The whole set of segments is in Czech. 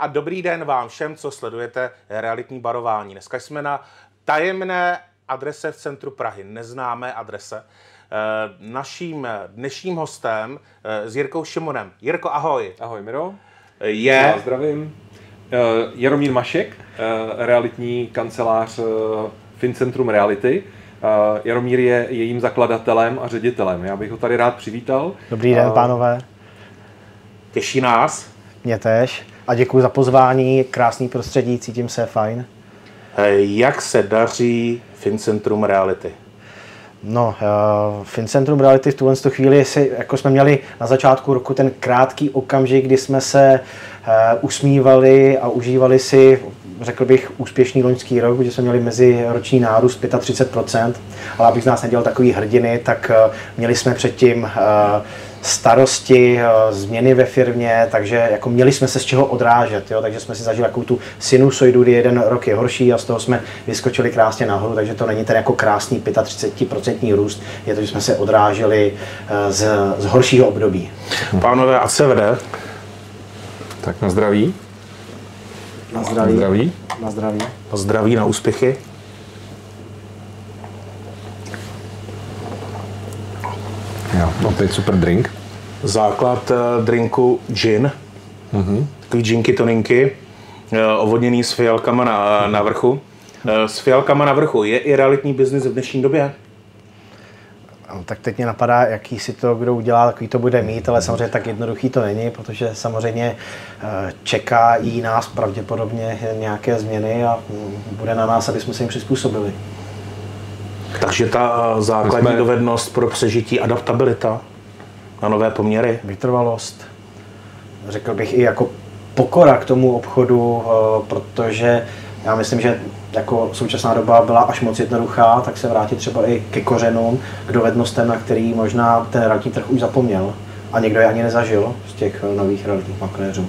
A dobrý den vám všem, co sledujete realitní barování. Dneska jsme na tajemné adrese v centru Prahy, neznámé adrese. Eh, naším dnešním hostem eh, s Jirkou Šimonem. Jirko, ahoj. Ahoj, Miro. Je... Já zdravím. Eh, Jaromír Mašek, realitní kancelář FinCentrum Reality. Jaromír je jejím zakladatelem a ředitelem. Já bych ho tady rád přivítal. Dobrý den, pánové. Těší nás. Mě tež. A děkuji za pozvání, krásný prostředí, cítím se fajn. Jak se daří FinCentrum Reality? No, uh, FinCentrum Reality v tuhle chvíli si, jako jsme měli na začátku roku ten krátký okamžik, kdy jsme se uh, usmívali a užívali si, řekl bych, úspěšný loňský rok, kdy jsme měli mezi roční nárůst 35%, ale abych z nás nedělal takový hrdiny, tak uh, měli jsme předtím uh, starosti, eh, změny ve firmě, takže jako měli jsme se z čeho odrážet, jo? takže jsme si zažili takovou tu sinusoidu, kdy jeden rok je horší a z toho jsme vyskočili krásně nahoru, takže to není ten jako krásný 35% růst, je to, že jsme se odráželi eh, z, z horšího období. Pánové, a se vede? Tak na zdraví. Na zdraví. Na zdraví. Na zdraví. Na zdraví, na úspěchy. Jo, opět super drink. Základ uh, drinku gin. Mm-hmm. Takový ginky toninky, uh, ovodněný s fialkama na, na vrchu. Uh, s fialkama na vrchu je i realitní biznis v dnešní době? No, tak teď mě napadá, jaký si to kdo udělá, takový to bude mít, ale samozřejmě tak jednoduchý to není, protože samozřejmě čeká i nás pravděpodobně nějaké změny a mm, bude na nás, aby jsme se jim přizpůsobili. Takže ta základní jsme... dovednost pro přežití, adaptabilita na nové poměry. Vytrvalost. Řekl bych i jako pokora k tomu obchodu, protože já myslím, že jako současná doba byla až moc jednoduchá, tak se vrátit třeba i ke kořenům, k dovednostem, na který možná ten realitní trh už zapomněl a někdo je ani nezažil z těch nových realitních makléřů.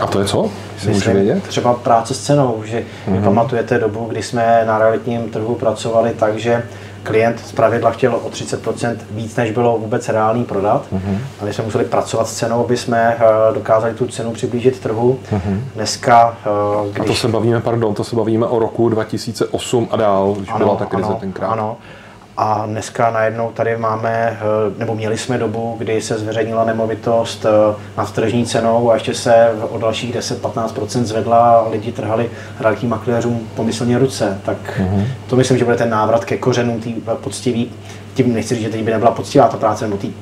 A to je co? Myslím, vědět? třeba práce s cenou, že mm-hmm. pamatujete dobu, kdy jsme na realitním trhu pracovali tak, že klient z pravidla chtěl o 30% víc, než bylo vůbec reálný prodat. Mm-hmm. A my jsme museli pracovat s cenou, aby jsme eh, dokázali tu cenu přiblížit trhu. Mm-hmm. Dneska, když... A to se bavíme, pardon, to se bavíme o roku 2008 a dál, když ano, byla ta krize ano, tenkrát. Ano. A dneska najednou tady máme, eh, nebo měli jsme dobu, kdy se zveřejnila nemovitost eh, nad tržní cenou a ještě se o dalších 10-15% zvedla a lidi trhali realitním makléřům pomyslně ruce. Tak mm-hmm. to myslím, že bude ten návrat ke kořenům tý poctivý. Tím nechci říct, že teď by nebyla poctivá ta práce, nebo tý,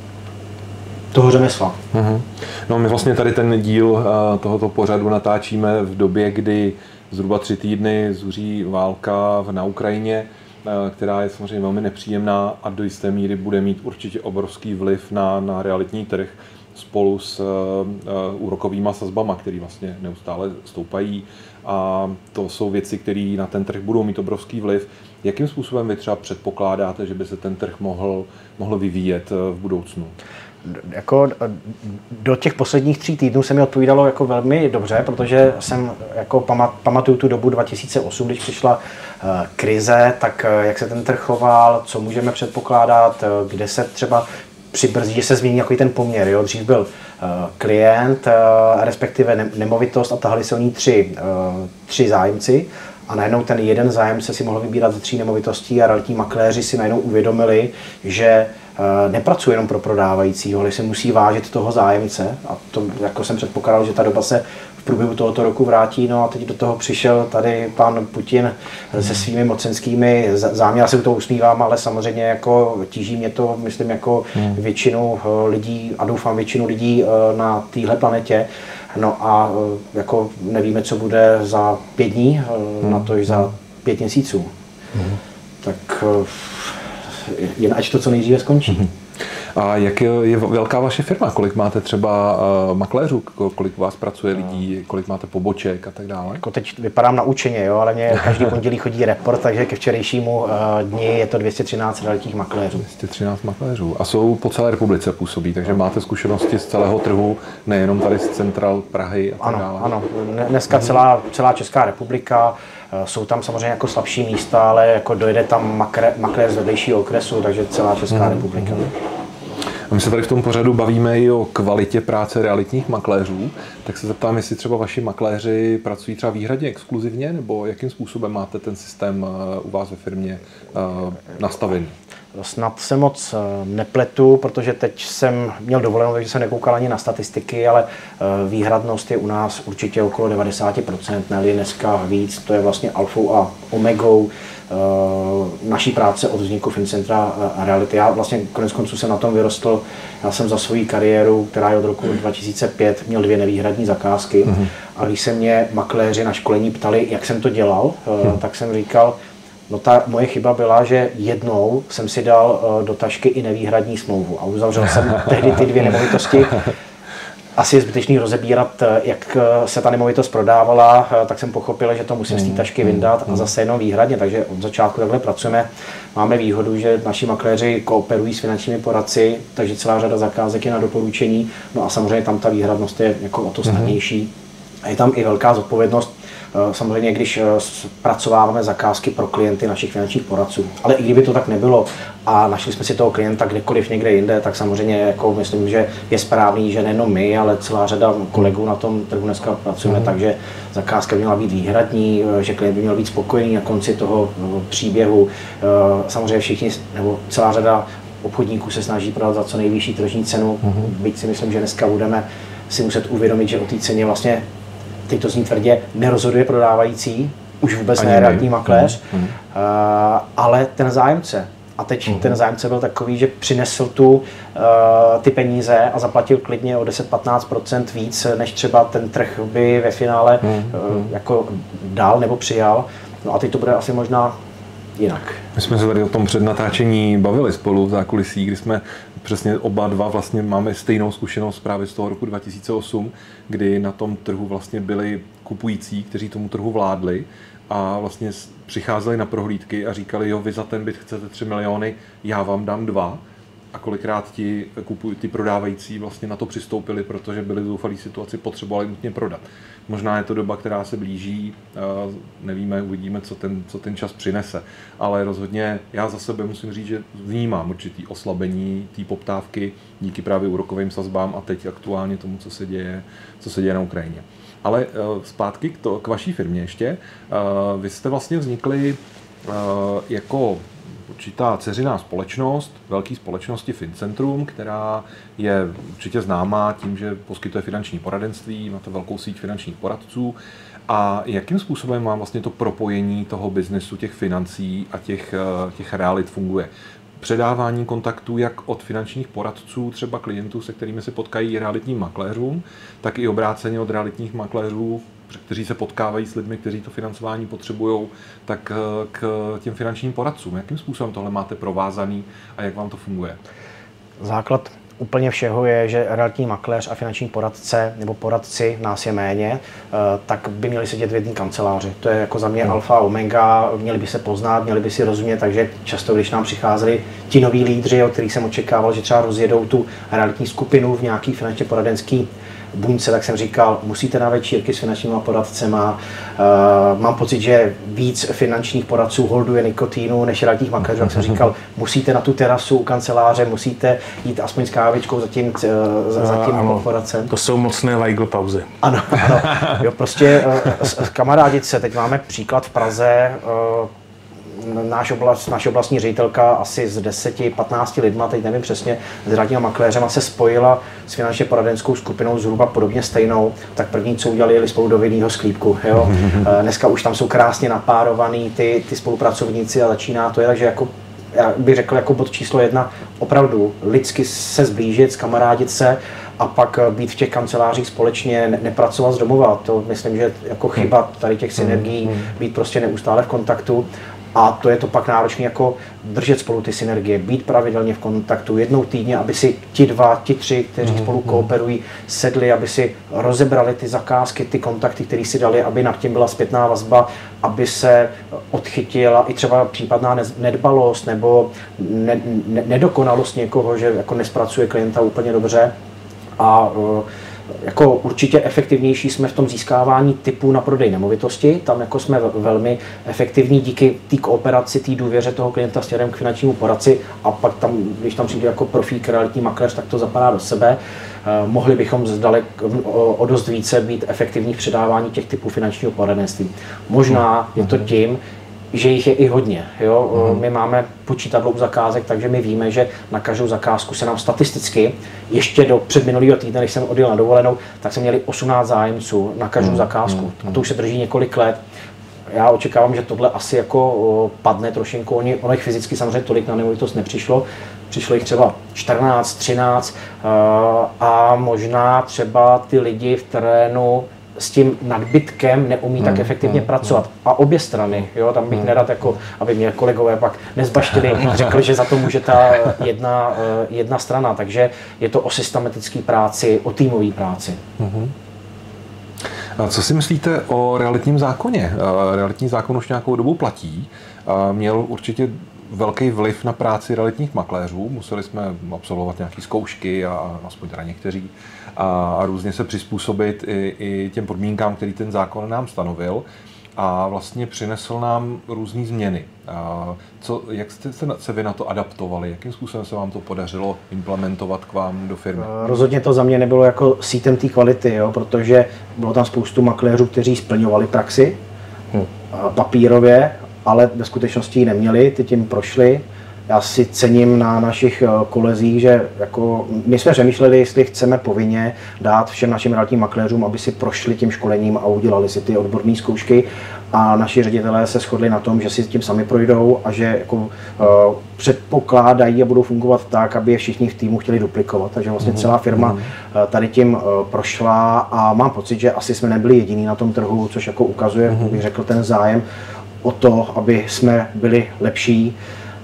toho řemesla. Mm-hmm. No my vlastně tady ten díl eh, tohoto pořadu natáčíme v době, kdy zhruba tři týdny zuří válka na Ukrajině. Eh, která je samozřejmě velmi nepříjemná a do jisté míry bude mít určitě obrovský vliv na, na realitní trh spolu s uh, úrokovými sazbama, které vlastně neustále stoupají. A to jsou věci, které na ten trh budou mít obrovský vliv. Jakým způsobem vy třeba předpokládáte, že by se ten trh mohl, mohl vyvíjet v budoucnu? Jako do těch posledních tří týdnů se mi odpovídalo jako velmi dobře, protože jsem jako pamat, pamatuju tu dobu 2008, když přišla uh, krize, tak uh, jak se ten trh choval, co můžeme předpokládat, kde se třeba přibrzdí, že se změní jako ten poměr. Jo? Dřív byl klient, respektive ne- nemovitost a tahali se o ní tři, tři zájemci a najednou ten jeden zájemce si mohl vybírat ze tří nemovitostí a realitní makléři si najednou uvědomili, že Eh, nepracuje jenom pro prodávajícího, ale se musí vážit toho zájemce a to jako jsem předpokládal, že ta doba se v průběhu tohoto roku vrátí, no a teď do toho přišel tady pan Putin se svými mocenskými záměry, já se u toho usmívám, ale samozřejmě jako tíží mě to, myslím, jako hmm. většinu eh, lidí a doufám většinu lidí eh, na téhle planetě, No a jako nevíme, co bude za pět dní, hmm. na to i za pět měsíců. Hmm. Tak jen ať to co nejdříve skončí. Mm-hmm. A jak je, je velká vaše firma? Kolik máte třeba uh, makléřů? Kolik vás pracuje lidí? Kolik máte poboček a tak dále? Jako teď vypadám na učeně, jo, ale mě každý pondělí chodí report, takže ke včerejšímu uh, dni je to 213 realitních makléřů. 213 makléřů. A jsou po celé republice působí, takže máte zkušenosti z celého trhu, nejenom tady z central Prahy a tak ano, dále. Ano, dneska celá, celá Česká republika. Eh, jsou tam samozřejmě jako slabší místa, ale jako dojde tam makléř z vedlejšího okresu, takže celá Česká hmm. republika. A my se tady v tom pořadu bavíme i o kvalitě práce realitních makléřů, tak se zeptám, jestli třeba vaši makléři pracují třeba výhradně exkluzivně, nebo jakým způsobem máte ten systém eh, u vás ve firmě eh, nastavený? Snad se moc eh, nepletu, protože teď jsem měl dovolenou, takže jsem nekoukal ani na statistiky, ale výhradnost je u nás určitě okolo 90%, ne dneska víc, to je vlastně alfou a omegou naší práce od vzniku FinCentra a Reality. Já vlastně konec konců jsem na tom vyrostl. Já jsem za svou kariéru, která je od roku 2005, měl dvě nevýhradní zakázky. Mm-hmm. A když se mě makléři na školení ptali, jak jsem to dělal, mm-hmm. tak jsem říkal, No ta moje chyba byla, že jednou jsem si dal do tašky i nevýhradní smlouvu a uzavřel jsem tehdy ty dvě nemovitosti asi je zbytečný rozebírat, eh, jak eh, se ta nemovitost prodávala, eh, tak jsem pochopil, že to musím z té mm, tašky mm, vyndat a mm. zase jenom výhradně, takže od začátku takhle pracujeme. Máme výhodu, že naši makléři kooperují s finančními poradci, takže celá řada zakázek je na doporučení, no a samozřejmě tam ta výhradnost je jako o to mhm. snadnější. A je tam i velká zodpovědnost, Eh, samozřejmě, když eh, zpracováváme zakázky pro klienty našich finančních poradců. Ale i kdyby to tak nebylo a našli jsme si toho klienta kdekoliv někde jinde, tak samozřejmě jako myslím, že je správný, že nejenom my, ale celá řada kolegů na tom trhu dneska pracujeme, mm. takže zakázka by měla být výhradní, eh, že klient by měl být spokojený na konci toho příběhu. Samozřejmě všichni, nebo celá řada obchodníků se snaží prodat za co nejvyšší tržní cenu, mm. byť si myslím, že dneska budeme si muset uvědomit, že o té ceně vlastně teď to zní tvrdě, nerozhoduje prodávající, už vůbec ne realitní makléř, mm-hmm. uh, ale ten zájemce. A teď mm-hmm. ten zájemce byl takový, že přinesl tu uh, ty peníze a zaplatil klidně o 10-15% víc, než třeba ten trh by ve finále uh, jako dál nebo přijal. No a teď to bude asi možná jinak. My jsme se tady o tom před natáčení bavili spolu v zákulisí, kdy jsme přesně oba dva vlastně máme stejnou zkušenost právě z toho roku 2008, kdy na tom trhu vlastně byli kupující, kteří tomu trhu vládli a vlastně přicházeli na prohlídky a říkali, jo, vy za ten byt chcete 3 miliony, já vám dám dva a kolikrát ti, kupují, ty prodávající vlastně na to přistoupili, protože byli v zoufalé situaci, potřebovali nutně prodat. Možná je to doba, která se blíží, nevíme, uvidíme, co ten, co ten čas přinese, ale rozhodně já za sebe musím říct, že vnímám určitý oslabení té poptávky díky právě úrokovým sazbám a teď aktuálně tomu, co se děje, co se děje na Ukrajině. Ale e, zpátky k, to, k vaší firmě ještě. E, vy jste vlastně vznikli e, jako určitá ceřiná společnost, velké společnosti FinCentrum, která je určitě známá tím, že poskytuje finanční poradenství, má to velkou síť finančních poradců. A jakým způsobem má vlastně to propojení toho biznesu, těch financí a těch, eh, těch realit funguje? Předávání kontaktů jak od finančních poradců, třeba klientů, se kterými se potkají realitním makléřům, tak i obráceně od realitních makléřů kteří se potkávají s lidmi, kteří to financování potřebují, tak eh, k těm finančním poradcům. Jakým způsobem tohle máte provázaný a jak vám to funguje? Základ úplně všeho je, že realitní makléř a finanční poradce nebo poradci, nás je méně, eh, tak by měli sedět v jedné kanceláři. To je jako za mě hmm. alfa omega, měli by se poznat, měli by si rozumět, takže často, když nám přicházeli ti noví lídři, od kterých jsem očekával, že třeba rozjedou tu realitní skupinu v nějaký finančně poradenský buňce, tak jsem říkal, musíte na večírky s finančníma poradcema. Uh, mám pocit, že víc finančních poradců holduje nikotínu než realitních makléřů, tak jsem říkal, musíte na tu terasu u kanceláře, musíte jít aspoň s kávičkou za tím, uh, za, za tím ano, poradcem. To jsou mocné Weigl pauzy. Ano, ano. Jo, prostě uh, kamarádit se, teď máme příklad v Praze, uh, náš, oblast, naše oblastní ředitelka asi z 10-15 lidma, teď nevím přesně, s radním makléřem se spojila s finančně poradenskou skupinou zhruba podobně stejnou, tak první, co udělali, jeli spolu do vinného sklípku. Jo? Eh, dneska už tam jsou krásně napárovaný ty, ty spolupracovníci a začíná to je, takže jako já bych řekl jako bod číslo jedna, opravdu lidsky se zblížit, skamarádit se a pak být v těch kancelářích společně, ne, nepracovat z domova. To myslím, že jako chyba tady těch synergií, být prostě neustále v kontaktu a to je to pak náročné jako držet spolu ty synergie, být pravidelně v kontaktu jednou týdně, aby si ti dva, ti tři, kteří mm-hmm. spolu kooperují, sedli, aby si rozebrali ty zakázky, ty kontakty, které si dali, aby nad tím byla zpětná vazba, aby se odchytila i třeba případná nedbalost nebo ne, ne, nedokonalost někoho, že jako nespracuje klienta úplně dobře. A uh, jako určitě efektivnější jsme v tom získávání typů na prodej nemovitosti. Tam jako jsme velmi efektivní díky té kooperaci, té důvěře toho klienta směrem k finančnímu poradci a pak tam, když tam přijde jako profík, realitní makléř, tak to zapadá do sebe. Eh, mohli bychom zdalek o dost více být efektivní v předávání těch typů finančního poradenství. Možná je to tím, že jich je i hodně. Jo? Mm-hmm. My máme počítadlo u zakázek, takže my víme, že na každou zakázku se nám statisticky, ještě do předminulého týdne, když jsem odjel na dovolenou, tak jsme měli 18 zájemců na každou mm-hmm. zakázku. A to už se drží několik let. Já očekávám, že tohle asi jako padne trošinku. Oni, ono jich fyzicky samozřejmě tolik na nemovitost nepřišlo. Přišlo jich třeba 14, 13 a možná třeba ty lidi v terénu s tím nadbytkem neumí hmm, tak efektivně hmm, pracovat. Hmm. A obě strany, jo, tam bych hmm. nerad, jako, aby mě kolegové pak nezbaštili, řekli, že za to může ta jedna, eh, jedna strana. Takže je to o systematické práci, o týmové práci. Hmm. A co si myslíte o realitním zákoně? Realitní zákon už nějakou dobu platí. Měl určitě velký vliv na práci realitních makléřů. Museli jsme absolvovat nějaké zkoušky a aspoň teda někteří a, a různě se přizpůsobit i, i těm podmínkám, který ten zákon nám stanovil a vlastně přinesl nám různé změny. A co, jak jste se, se vy na to adaptovali? Jakým způsobem se vám to podařilo implementovat k vám do firmy? Rozhodně to za mě nebylo jako sítem té kvality, jo, protože bylo tam spoustu makléřů, kteří splňovali praxi hmm. papírově, ale ve skutečnosti ji neměli, ty tím prošli já si cením na našich eh, kolezích, že jako my jsme přemýšleli, jestli chceme povinně dát všem našim realitním makléřům, aby si prošli tím školením a udělali si ty odborné zkoušky a naši ředitelé se shodli na tom, že si tím sami projdou a že jako, uh, předpokládají a budou fungovat tak, aby je všichni v týmu chtěli duplikovat. Takže vlastně mm-hmm. celá firma uh, tady tím uh, prošla a mám pocit, že asi jsme nebyli jediní na tom trhu, což jako ukazuje, mm-hmm. bych řekl, ten zájem o to, aby jsme byli lepší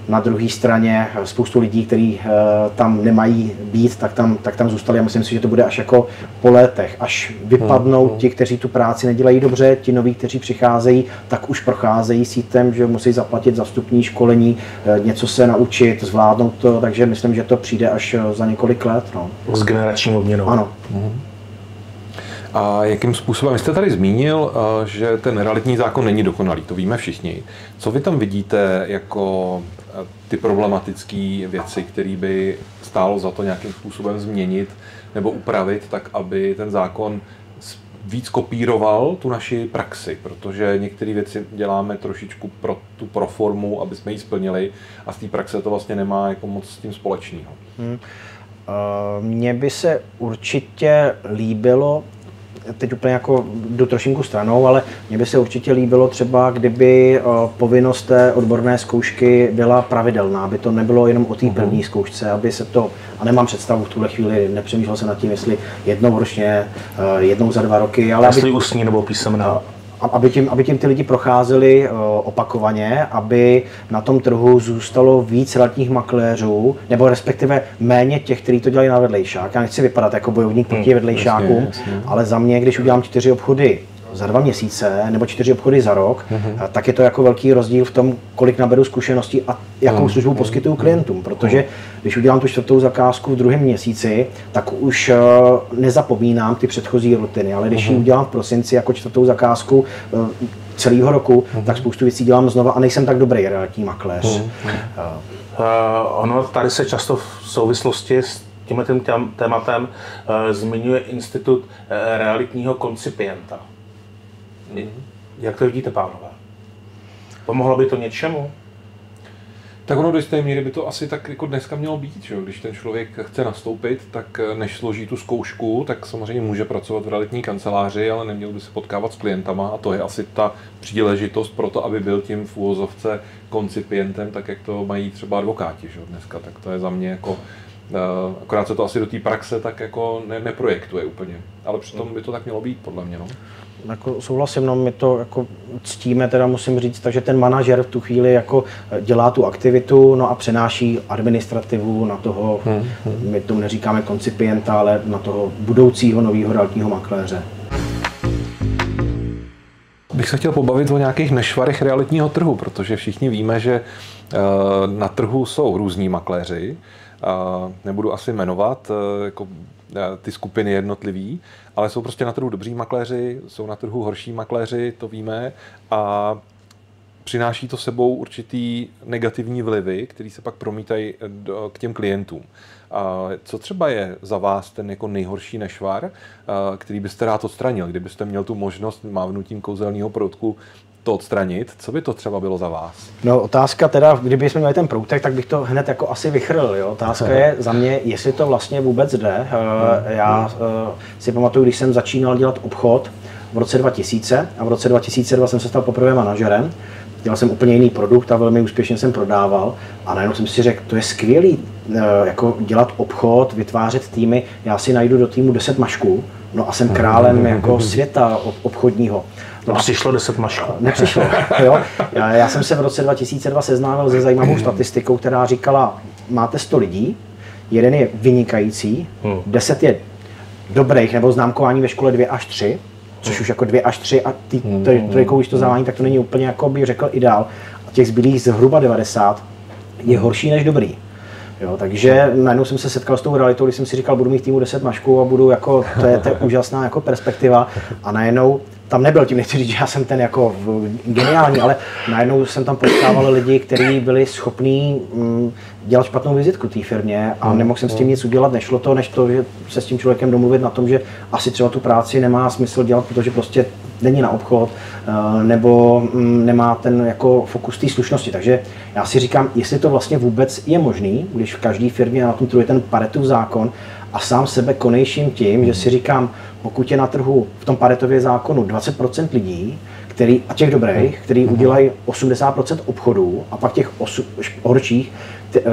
na druhé straně spoustu lidí, kteří uh, tam nemají být, tak tam, tak tam zůstali. Já myslím si, že to bude až jako po letech, až vypadnou hmm. ti, kteří tu práci nedělají dobře, ti noví, kteří přicházejí, tak už procházejí sítem, že musí zaplatit za vstupní školení, uh, něco se naučit, zvládnout to, takže myslím, že to přijde až eh, za několik let. No. S generační obměnou. Ano. Hmm. A jakým způsobem? Vy jste tady zmínil, že ten realitní zákon není dokonalý, to víme všichni. Co vy tam vidíte jako ty problematické věci, které by stálo za to nějakým způsobem změnit nebo upravit, tak aby ten zákon víc kopíroval tu naši praxi, protože některé věci děláme trošičku pro tu proformu, aby jsme ji splnili a z té praxe to vlastně nemá jako moc s tím společného. Hmm. Mně by se určitě líbilo, teď úplně jako jdu trošinku stranou, ale mně by se určitě líbilo třeba, kdyby eh, povinnost té odborné zkoušky byla pravidelná, aby to nebylo jenom o té mhm. první zkoušce, aby se to, a nemám představu v tuhle chvíli, nepřemýšlel se nad tím, jestli jednou ročně, eh, jednou za dva roky, ale jestli aby, ústní nebo písemná aby tím, aby tím ty lidi procházeli uh, opakovaně, aby na tom trhu zůstalo víc realitních makléřů, nebo respektive méně těch, kteří to dělají na vedlejšák. Já nechci vypadat jako bojovník proti hmm, vedlejšákům, jasně, jasně. ale za mě, když udělám čtyři obchody za dva měsíce nebo čtyři obchody za rok, uh-huh. tak je to jako velký rozdíl v tom, kolik naberu zkušeností a jakou uh-huh. službu poskytuju klientům. Protože když udělám tu čtvrtou zakázku v druhém měsíci, tak už uh, nezapomínám ty předchozí rutiny, ale když uh-huh. ji udělám v prosinci jako čtvrtou zakázku uh, celého roku, uh-huh. tak spoustu věcí dělám znova a nejsem tak dobrý realitní makléř. Uh-huh. Uh, ono tady se často v souvislosti s tímhle tím tématem uh, zmiňuje institut uh, realitního koncipienta. Jak to vidíte, pánové? Pomohlo by to něčemu? Tak ono do jisté míry by to asi tak jako dneska mělo být, že? když ten člověk chce nastoupit, tak eh, než složí tu zkoušku, tak samozřejmě může pracovat v realitní kanceláři, ale neměl by se potkávat s klientama a to je asi ta příležitost pro to, aby byl tím v úvozovce koncipientem, tak jak to mají třeba advokáti že? dneska, tak to je za mě jako eh, akorát se to asi do té praxe tak jako ne, neprojektuje úplně, ale přitom by to tak mělo být podle mě. No jako souhlasím, no my to jako ctíme, teda musím říct, takže ten manažer v tu chvíli jako dělá tu aktivitu, no a přenáší administrativu na toho, hmm, hmm. my tomu neříkáme koncipienta, ale na toho budoucího nového realitního makléře. Bych se chtěl pobavit o nějakých nešvarech realitního trhu, protože všichni víme, že eh, na trhu jsou různí makléři, nebudu asi jmenovat jako ty skupiny jednotlivý, ale jsou prostě na trhu dobří makléři, jsou na trhu horší makléři, to víme, a přináší to sebou určitý negativní vlivy, které se pak promítají do, k těm klientům. A co třeba je za vás ten jako nejhorší nešvar, který byste rád odstranil, kdybyste měl tu možnost mávnutím kouzelného proutku to odstranit. Co by to třeba bylo za vás? No otázka teda, kdyby jsme měli ten proutek, tak bych to hned jako asi vychrl. Jo? Otázka je za mě, jestli to vlastně vůbec jde. Hmm. Já eh, si pamatuju, když jsem začínal dělat obchod v roce 2000 a v roce 2002 jsem se stal poprvé manažerem, dělal jsem úplně jiný produkt a velmi úspěšně jsem prodával a najednou jsem si řekl, to je skvělý, eh, jako dělat obchod, vytvářet týmy, já si najdu do týmu 10 mašků, no a jsem králem jako světa obchodního. No, přišlo 10 mašků. Nepřišlo, jo. Já, já jsem se v roce 2002 seznámil se zajímavou statistikou, která říkala, máte 100 lidí, jeden je vynikající, 10 hmm. je dobrých, nebo známkování ve škole 2 až 3, což už jako 2 až 3 a ty hmm. trojkou, když to zavání, tak to není úplně, jako bych řekl, ideál. A těch zbylých zhruba 90 je horší než dobrý. Jo, takže najednou jsem se setkal s tou realitou, když jsem si říkal, budu mít týmu 10 mašků a budu jako, to je, to je úžasná jako perspektiva. A najednou tam nebyl, tím nechci říct, že já jsem ten jako geniální, ale najednou jsem tam potkával lidi, kteří byli schopní mm, dělat špatnou vizitku té firmě a hmm. nemohl jsem s tím nic udělat, nešlo to, než to, že se s tím člověkem domluvit na tom, že asi třeba tu práci nemá smysl dělat, protože prostě není na obchod, eh, nebo mm, nemá ten jako fokus té slušnosti. Takže já si říkám, jestli to vlastně vůbec je možný, když v každé firmě na tom trhu je ten Paretův zákon a sám sebe konejším tím, že si říkám, pokud je na trhu v tom Paretově zákonu 20% lidí, který, a těch dobrých, který mhm. udělají 80% obchodů a pak těch osu, horších,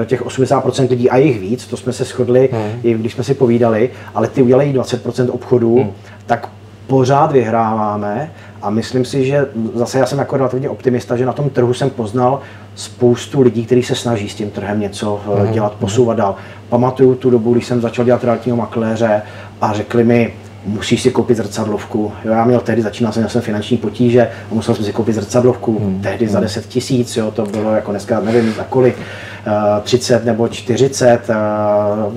těch 80% lidí a jich víc, to jsme se shodli, hmm. i když jsme si povídali, ale ty udělají 20% obchodů, hmm. tak pořád vyhráváme a myslím si, že zase já jsem jako relativně optimista, že na tom trhu jsem poznal spoustu lidí, kteří se snaží s tím trhem něco mm. dělat, posouvat dál. Pamatuju tu dobu, když jsem začal dělat realitního makléře a řekli mi, musíš si koupit zrcadlovku. Jo, já měl tehdy, začínal jsem, měl jsem finanční potíže a musel jsem si koupit zrcadlovku, hmm. tehdy hmm. za 10 tisíc, jo, to bylo jako dneska, nevím za kolik, uh, 30 nebo 40, uh,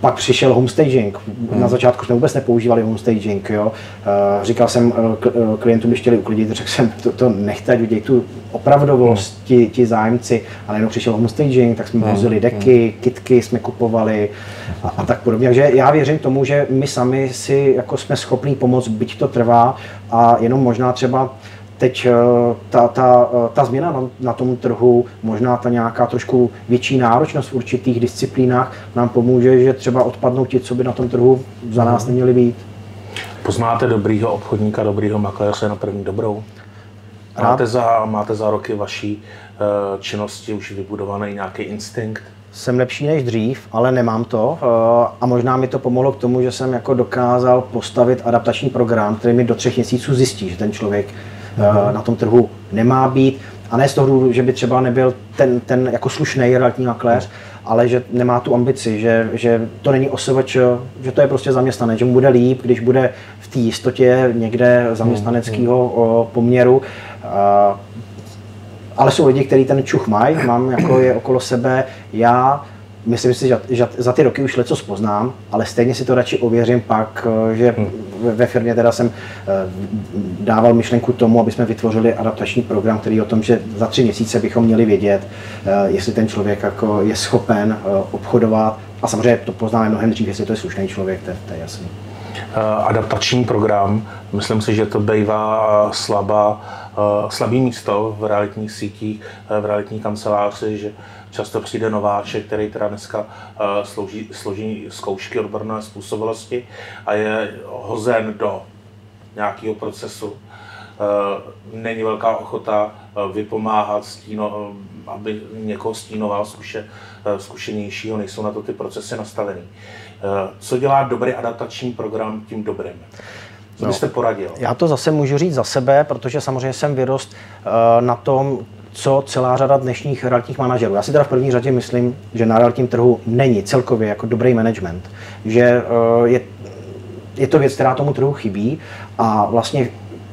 pak přišel homestaging. Hmm. Na začátku jsme vůbec nepoužívali homestaging. Jo. Uh, říkal jsem uh, klientům, když chtěli uklidit, řekl jsem, to, to nechte, udělej tu opravdovost, hmm. ti, ti zájemci. Ale jenom přišel homestaging, tak jsme hmm. vozili deky, hmm. kitky jsme kupovali a, a tak podobně. Takže já věřím tomu, že my sami si jako jsme schopní pomoct, byť to trvá a jenom možná třeba teď eh, ta, ta, eh, ta změna na, na tom trhu, možná ta nějaká trošku větší náročnost v určitých disciplínách nám pomůže, že třeba odpadnou ti, co by na tom trhu za nás neměli být. Poznáte dobrýho obchodníka, dobrýho makléře na první dobrou? Máte za, máte za roky vaší uh, činnosti už vybudovaný nějaký instinkt? Jsem lepší než dřív, ale nemám to. Uh, a možná mi to pomohlo k tomu, že jsem jako dokázal postavit adaptační program, který mi do třech měsíců zjistí, že ten člověk na tom trhu nemá být. A ne z toho důvodu, že by třeba nebyl ten, ten jako slušný realitní makléř, ale že nemá tu ambici, že, že to není osovač, že to je prostě zaměstnanec, že mu bude líp, když bude v té jistotě někde zaměstnaneckého poměru. Ale jsou lidi, kteří ten čuch mají, mám jako je okolo sebe. Já myslím si, že, že za ty roky už něco poznám, ale stejně si to radši ověřím pak, eh, že hmm. ve firmě teda jsem eh, dával myšlenku tomu, aby jsme vytvořili adaptační program, který o tom, že za tři měsíce bychom měli vědět, eh, jestli ten člověk jako je schopen obchodovat a samozřejmě to poznáme mnohem dřív, jestli to je slušný člověk, to, to je jasný. Adaptační program, myslím si, že to bývá slabá, slabý místo v realitních sítích, v realitní kanceláři, že Často přijde nováček, který teda dneska uh, slouží, složí zkoušky odborné způsobilosti a je hozen do nějakého procesu. Uh, není velká ochota uh, vypomáhat, stíno, aby někoho stínoval zkuše, zkušenějšího, nejsou na to ty procesy nastavený. Co dělá dobrý adaptační program tím dobrým? Co byste no, poradil? Já to zase můžu říct za sebe, protože samozřejmě jsem vyrost na tom, co celá řada dnešních realitních manažerů. Já si teda v první řadě myslím, že na realitním trhu není celkově jako dobrý management, že eh, je, je to věc, která tomu trhu chybí a vlastně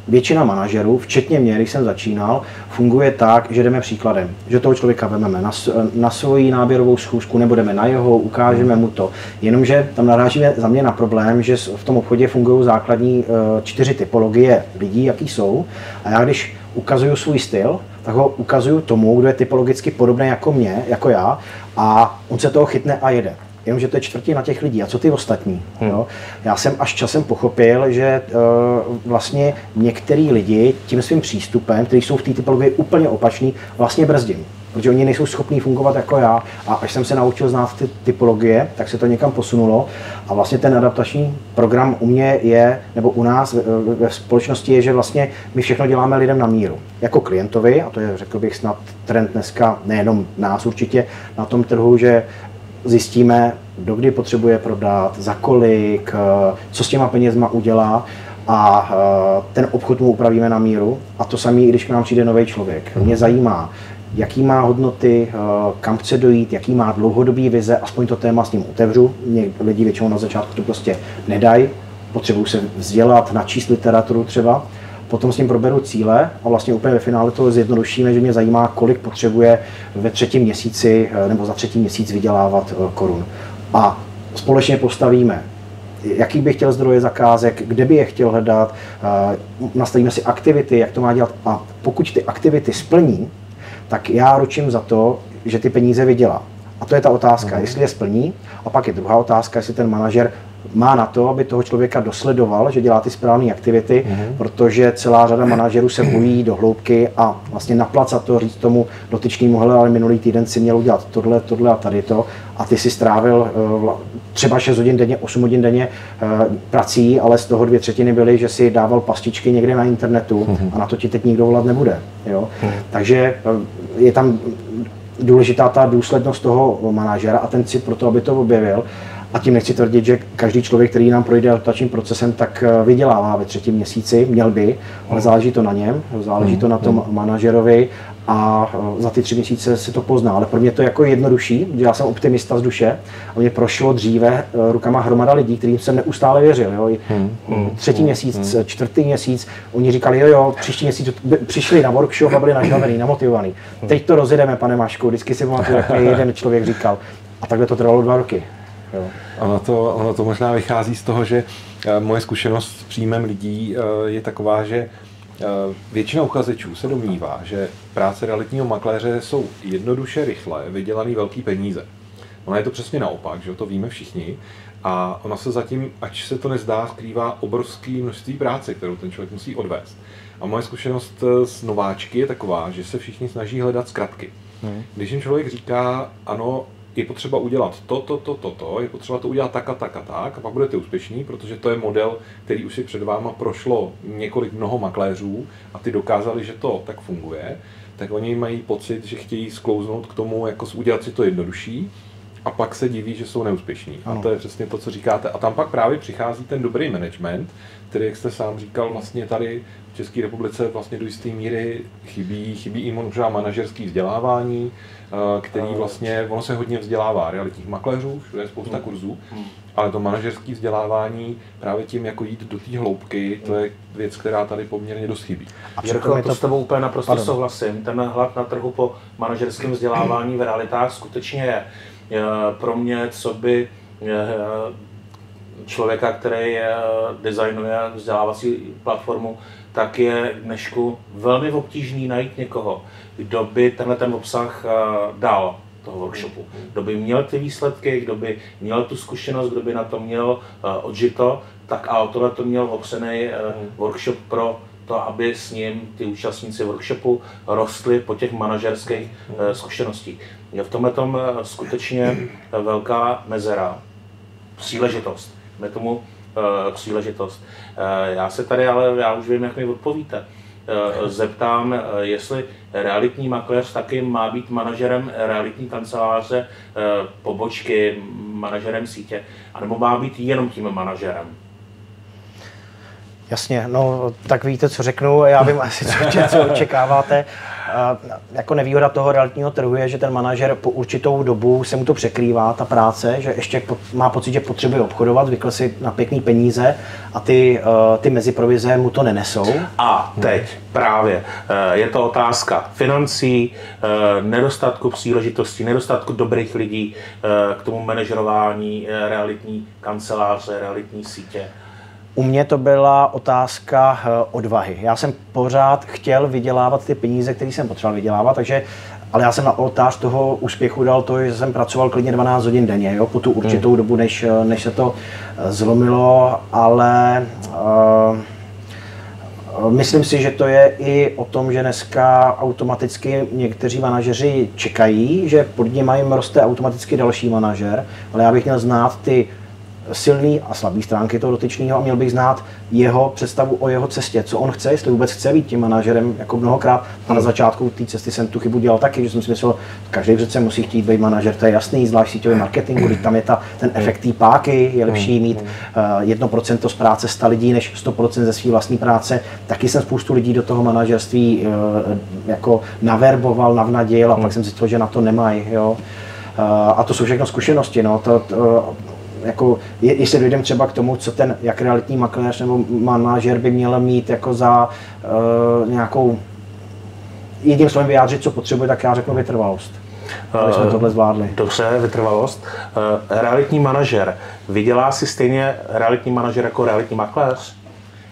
většina manažerů, včetně mě, když jsem začínal, funguje tak, že jdeme příkladem. Že toho člověka vezmeme na, na svoji náběrovou schůzku, nebo jdeme na jeho, ukážeme mu to. Jenomže tam narážíme za mě na problém, že v tom obchodě fungují základní eh, čtyři typologie lidí, jaký jsou. A já když ukazuju svůj styl, tak ho ukazuju tomu, kdo je typologicky podobný jako mě, jako já, a on se toho chytne a jede jenomže to je čtvrtina těch lidí. A co ty ostatní? Hmm. Jo? Já jsem až časem pochopil, že uh, vlastně některý lidi tím svým přístupem, kteří jsou v té typologii úplně opačný, vlastně brzdím. Protože oni nejsou schopní fungovat jako já. A až jsem se naučil znát ty typologie, tak se to někam posunulo. A vlastně ten adaptační program u mě je, nebo u nás ve, společnosti je, že vlastně my všechno děláme lidem na míru. Jako klientovi, a to je, řekl bych, snad trend dneska, nejenom nás určitě, na tom trhu, že zjistíme, kdo kdy potřebuje prodat, za kolik, eh, co s těma penězma udělá a eh, ten obchod mu upravíme na míru. A to samé, když k nám přijde nový člověk. Mě zajímá, jaký má hodnoty, eh, kam chce dojít, jaký má dlouhodobý vize, aspoň to téma s ním otevřu. Mě lidi většinou na začátku to prostě nedají, potřebují se vzdělat, načíst literaturu třeba potom s ním proberu cíle a vlastně úplně ve finále to zjednodušíme, že mě zajímá, kolik potřebuje ve třetím měsíci eh, nebo za třetí měsíc vydělávat eh, korun. A společně postavíme jaký bych chtěl zdroje zakázek, kde by je chtěl hledat, nastavíme si aktivity, jak to má dělat a pokud ty aktivity splní, tak já ručím za to, že ty peníze vydělá. A to je ta otázka, mm. jestli je splní. A pak je druhá otázka, jestli ten manažer má na to, aby toho člověka dosledoval, že dělá ty správné aktivity, mm-hmm. protože celá řada manažerů se bojí do hloubky a vlastně naplacat to, říct tomu dotyčnému, hele, ale minulý týden si měl udělat tohle, tohle a tady to a ty si strávil uh, třeba 6 hodin denně, 8 hodin denně uh, prací, ale z toho dvě třetiny byly, že si dával pastičky někde na internetu mm-hmm. a na to ti teď nikdo volat nebude. Jo? Mm-hmm. Takže uh, je tam důležitá ta důslednost toho manažera a ten cit pro to, aby to objevil. A tím nechci tvrdit, že každý člověk, který nám projde adaptačním procesem, tak eh, vydělává ve třetím měsíci, měl by, ale záleží to na něm, záleží to na tom manažerovi a eh, za ty tři měsíce se to pozná. Ale pro mě to je jako jednodušší, že já jsem optimista z duše a mě prošlo dříve eh, rukama hromada lidí, kterým jsem neustále věřil. Jo. Hmm, hmm, třetí hmm, měsíc, hmm. čtvrtý měsíc, oni říkali, jo, jo, příští měsíc přišli na workshop a byli nažavený, namotivovaný. Teď to rozjedeme, pane Mašku, vždycky si pamatuju, jak jeden člověk říkal. A takhle to trvalo dva roky. Jo. Ono, to, ono to možná vychází z toho, že moje zkušenost s příjmem lidí je taková, že většina uchazečů se domnívá, že práce realitního makléře jsou jednoduše, rychle, vydělaný velký peníze. Ono je to přesně naopak, že to víme všichni. A ona se zatím, ač se to nezdá, skrývá obrovské množství práce, kterou ten člověk musí odvést. A moje zkušenost s nováčky je taková, že se všichni snaží hledat zkratky. Hmm. Když jim člověk říká, ano, je potřeba udělat to, to, to, to, to, je potřeba to udělat tak a tak a tak a pak budete úspěšní, protože to je model, který už si před váma prošlo několik mnoho makléřů a ty dokázali, že to tak funguje, tak oni mají pocit, že chtějí sklouznout k tomu, jako udělat si to jednodušší a pak se diví, že jsou neúspěšní. Ano. A to je přesně to, co říkáte. A tam pak právě přichází ten dobrý management, který, jak jste sám říkal, vlastně tady v České republice vlastně do jisté míry chybí, chybí i možná manažerský vzdělávání, který vlastně, ono se hodně vzdělává realitních makléřů, všude je spousta hmm. kurzů, hmm. ale to manažerské vzdělávání právě tím, jako jít do té hloubky, to je věc, která tady poměrně dost chybí. A Jirko, to, to s tebou úplně naprosto Pardon. souhlasím. Ten hlad na trhu po manažerském vzdělávání v realitách skutečně je pro mě, co by člověka, který designuje vzdělávací platformu, tak je dnešku velmi obtížný najít někoho, kdo by tenhle ten obsah eh, dal toho workshopu. Kdo by měl ty výsledky, kdo by měl tu zkušenost, kdo by na to měl eh, odžito, tak a tohle to měl opřený eh, workshop pro to, aby s ním ty účastníci workshopu rostly po těch manažerských zkušenostích. Je v tomhle tom skutečně velká mezera, příležitost. My tomu příležitost. Já se tady, ale já už vím, jak mi odpovíte. Eh, zeptám, eh, jestli realitní makléř taky má být manažerem realitní kanceláře, eh, pobočky, manažerem sítě, anebo má být jenom tím manažerem? Jasně, no tak víte, co řeknu, já vím asi, co, co očekáváte. jako nevýhoda toho realitního trhu je, že ten manažer po určitou dobu se mu to překrývá, ta práce, že ještě má pocit, že potřebuje obchodovat, zvykl si na pěkný peníze a ty, eh, ty meziprovize mu to nenesou. A teď právě eh, je to otázka financí, nedostatku příležitostí, nedostatku dobrých lidí k tomu manažerování realitní kanceláře, realitní sítě. U mě to byla otázka eh, odvahy. Já jsem pořád chtěl vydělávat ty peníze, které jsem potřeboval vydělávat, takže ale já jsem na oltář toho úspěchu dal to, že jsem pracoval klidně 12 hodin denně, jo, po tu určitou hmm. dobu, než, eh, než se to eh, zlomilo, ale uh, myslím si, že to je i o tom, že dneska automaticky někteří manažeři čekají, že pod ním jim roste automaticky další manažer, ale já bych měl znát ty silný a slabý stránky toho dotyčného a měl bych znát jeho představu o jeho cestě, co on chce, jestli vůbec chce být tím manažerem, jako mnohokrát. A na začátku té cesty jsem tu chybu dělal taky, že jsem si myslel, každý přece musí chtít být manažer, to je jasný, zvlášť síťový marketingu, když tam je ta, ten efekt té páky, je lepší mít uh, 1% z práce 100 lidí, než 100% ze své vlastní práce. Taky jsem spoustu lidí do toho manažerství uh, jako naverboval, navnadil a pak jsem zjistil, že na to nemají. Jo. Uh, a to jsou všechno zkušenosti. No. To, to, jako, jestli dojdeme třeba k tomu, co ten jak realitní makléř nebo manažer by měl mít jako za uh, nějakou jedním slovem vyjádřit, co potřebuje, tak já řeknu vytrvalost. Aby jsme eh, tohle zvládli. Dobře, vytrvalost. Uh, realitní manažer. Vydělá si stejně realitní manažer jako realitní makléř?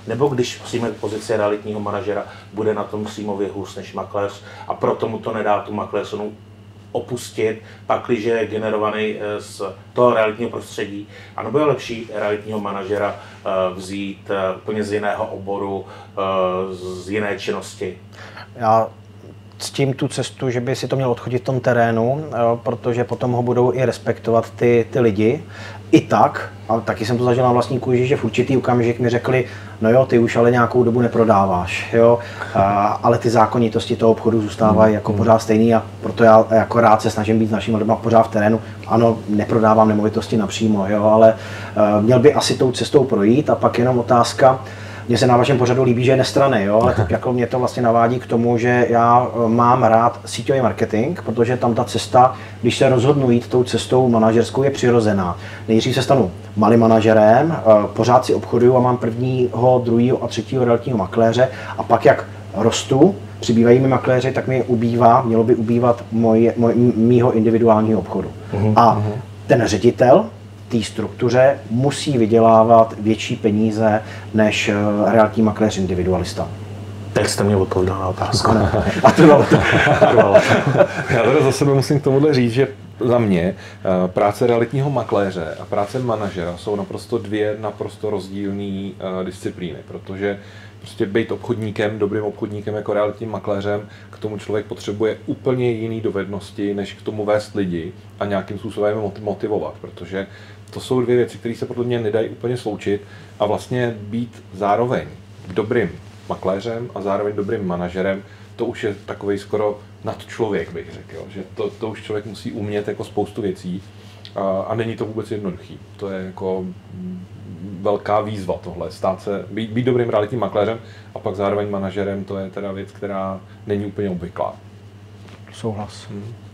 Nebo když přijme pozici realitního manažera, bude na tom příjmově hůř než makléř a proto mu to nedá tu makléřovou opustit, pakliže je generovaný eh, z toho realitního prostředí. A nebo je lepší realitního manažera eh, vzít eh, úplně z jiného oboru, z jiné činnosti? Já ctím tu cestu, že by si to měl odchodit v tom terénu, protože potom ho budou i respektovat ty, ty lidi i tak, a taky jsem to zažil na vlastní kůži, že v určitý okamžik mi řekli, no jo, ty už ale nějakou dobu neprodáváš, jo, a, ale ty zákonitosti toho obchodu zůstávají jako mm. pořád stejný a proto já jako rád se snažím být s našimi lidmi pořád v terénu. Ano, neprodávám nemovitosti napřímo, jo, ale uh, měl by asi tou cestou projít a pak jenom otázka, mně se na vašem pořadu líbí, že je nestraný, jo, ale tak jako mě to vlastně navádí k tomu, že já eh, mám rád síťový marketing, protože tam ta cesta, když se rozhodnu jít tou cestou manažerskou, je přirozená. Nejdřív se stanu malým manažerem, eh, pořád si obchoduju a mám prvního, druhého a třetího realitního makléře a pak jak rostu, přibývají mi makléři, tak mi ubývá, mělo by ubývat moje, moje, mýho individuálního obchodu. Uh-huh, a uh-huh. ten ředitel, té struktuře musí vydělávat větší peníze než eh, realitní makléř individualista. Teď jste mě odpověděl na otázku. A trvalo to. Já teda za sebe musím k tomuhle říct, že za mě eh, práce realitního makléře a práce manažera jsou naprosto dvě naprosto rozdílné eh, disciplíny, protože prostě být obchodníkem, dobrým obchodníkem jako realitním makléřem, k tomu člověk potřebuje úplně jiné dovednosti, než k tomu vést lidi a nějakým způsobem motivovat, protože to jsou dvě věci, které se podle mě nedají úplně sloučit a vlastně být zároveň dobrým makléřem a zároveň dobrým manažerem, to už je takový skoro nad člověk, bych řekl. Že to, to už člověk musí umět jako spoustu věcí a, a není to vůbec jednoduchý. To je jako velká výzva tohle, stát se, být, být dobrým realitním makléřem a pak zároveň manažerem, to je teda věc, která není úplně obvyklá. Souhlas. Hmm.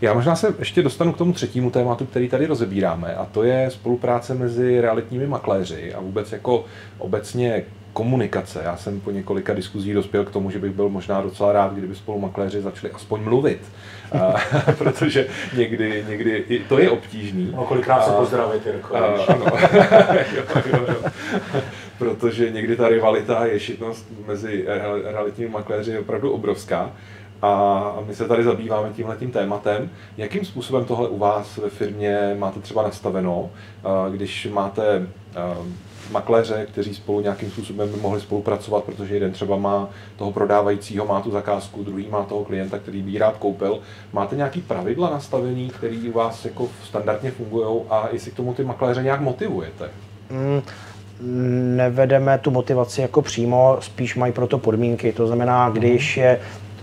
Já možná se ještě dostanu k tomu třetímu tématu, který tady rozebíráme, a to je spolupráce mezi realitními makléři a vůbec jako obecně komunikace. Já jsem po několika diskuzích dospěl k tomu, že bych byl možná docela rád, kdyby spolu makléři začali aspoň mluvit. a, protože někdy, někdy i to je obtížný. No, kolikrát se pozdravit, Jirko. Ano. jo, jo, jo. protože někdy ta rivalita, ješitnost mezi realitními makléři je opravdu obrovská. A my se tady zabýváme tímhletím tématem. Jakým způsobem tohle u vás ve firmě máte třeba nastaveno, když máte makléře, kteří spolu nějakým způsobem by mohli spolupracovat, protože jeden třeba má toho prodávajícího, má tu zakázku, druhý má toho klienta, který by rád koupil. Máte nějaký pravidla nastavení, které u vás jako standardně fungují a jestli k tomu ty makléře nějak motivujete? Mm, nevedeme tu motivaci jako přímo, spíš mají proto podmínky. To znamená, když je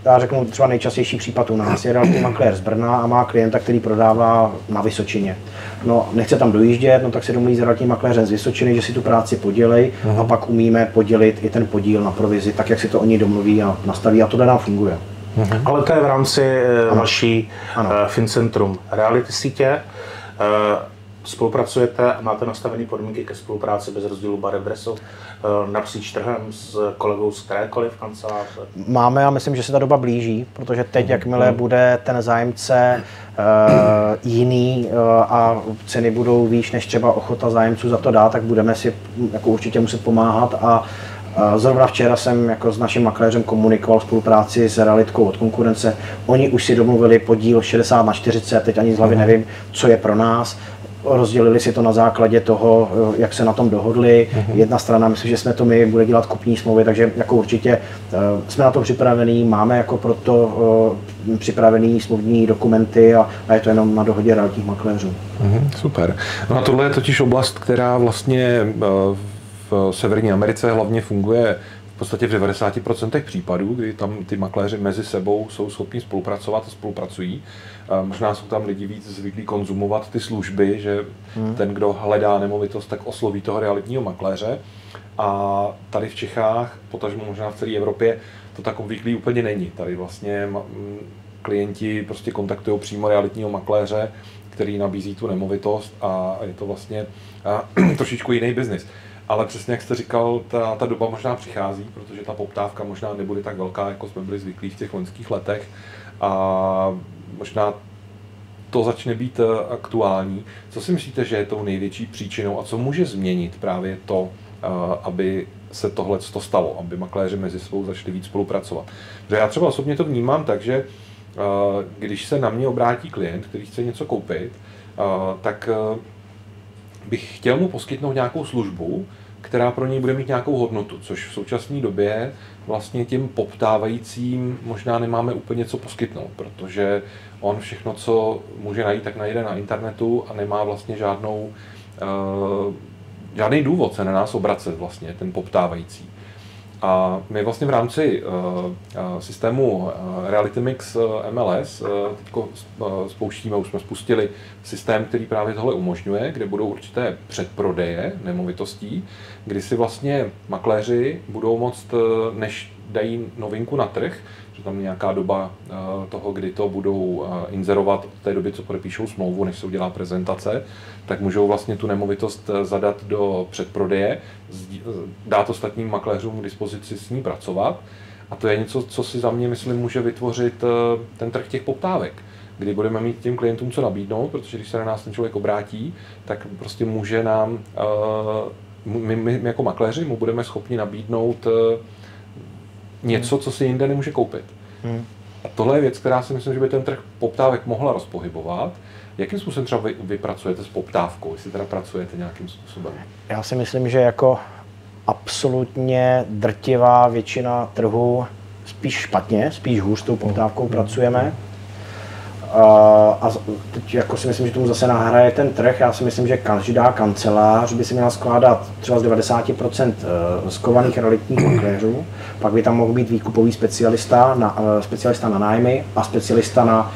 já řeknu třeba nejčastější případ u nás, je realitní maklér z Brna a má klienta, který prodává na Vysočině. No, nechce tam dojíždět, no tak se domluví s realitním makléřem z Vysočiny, že si tu práci podělej uh-huh. a mhm. pak umíme podělit i ten podíl na provizi, tak jak si to oni domluví a nastaví a to nám funguje. Mm-hmm. Ale to je v rámci ano. vaší ano. FinCentrum Reality sítě. Spolupracujete a máte nastavené podmínky ke spolupráci bez rozdílu barev dresu napříč trhem s kolegou z kterékoliv kanceláře? Máme a myslím, že se ta doba blíží, protože teď, mm-hmm. jakmile bude ten zájemce uh, jiný uh, a ceny budou výš než třeba ochota zájemců za to dát, tak budeme si jako určitě muset pomáhat a Zrovna včera jsem jako s naším makléřem komunikoval spolupráci s realitkou od konkurence. Oni už si domluvili podíl 60 na 40, teď ani z hlavy mhm. nevím, co je pro nás rozdělili si to na základě toho, jak se na tom dohodli. Uh-huh. Jedna strana, myslím, že jsme to my, bude dělat kupní smlouvy, takže jako určitě uh, jsme na to připravení, máme jako proto uh, připravený smluvní dokumenty a, a je to jenom na dohodě realitních makléřů. Uh-huh, super. No a tohle je totiž oblast, která vlastně v Severní Americe hlavně funguje v podstatě v 90% případů, kdy tam ty makléři mezi sebou jsou schopni spolupracovat a spolupracují. Možná jsou tam lidi víc zvyklí konzumovat ty služby, že hmm. ten, kdo hledá nemovitost, tak osloví toho realitního makléře. A tady v Čechách, potažmo možná v celé Evropě, to tak obvyklý úplně není. Tady vlastně klienti prostě kontaktují přímo realitního makléře, který nabízí tu nemovitost a je to vlastně trošičku jiný biznis. Ale přesně jak jste říkal, ta, ta doba možná přichází, protože ta poptávka možná nebude tak velká, jako jsme byli zvyklí v těch loňských letech. A možná to začne být eh, aktuální. Co si myslíte, že je tou největší příčinou a co může změnit právě to, eh, aby se tohle to stalo, aby makléři mezi sebou začali víc spolupracovat? Protože já třeba osobně to vnímám tak, že eh, když se na mě obrátí klient, který chce něco koupit, tak bych chtěl mu poskytnout nějakou službu, která pro něj bude mít nějakou hodnotu, což v současné době vlastně těm poptávajícím možná nemáme úplně co poskytnout, protože on všechno, co může najít, tak najde na internetu a nemá vlastně žádnou, uh, žádný důvod se na nás obracet vlastně, ten poptávající. A my vlastně v rámci uh, systému uh, Reality Mix MLS uh, teď spouštíme, už jsme spustili systém, který právě tohle umožňuje, kde budou určité předprodeje nemovitostí, kdy si vlastně makléři budou moct, než dají novinku na trh, že tam je nějaká doba uh, toho, kdy to budou uh, inzerovat od té doby, co podepíšou smlouvu, než se udělá prezentace, tak můžou vlastně tu nemovitost eh, zadat do předprodeje, dát ostatním makléřům k dispozici s ní pracovat. A to je něco, co si za mě, myslím, může vytvořit eh, ten trh těch poptávek kdy budeme mít těm klientům co nabídnout, protože když se na nás ten člověk obrátí, tak prostě může nám, eh, my, my jako makléři mu budeme schopni nabídnout něco, co si jinde nemůže koupit. Hmm. A tohle je věc, která si myslím, že by ten trh poptávek mohla rozpohybovat Jakým způsobem třeba vy, vy pracujete s poptávkou, jestli teda pracujete nějakým způsobem? Já si myslím, že jako absolutně drtivá většina trhu spíš špatně, spíš hůř s tou poptávkou mm. pracujeme. A teď jako si myslím, že tomu zase nahraje ten trh. Já si myslím, že každá kancelář by si měla skládat třeba z 90% eh, skovaných realitních makléřů. Pak by tam mohl být výkupový specialista na, eh, specialista na nájmy a specialista na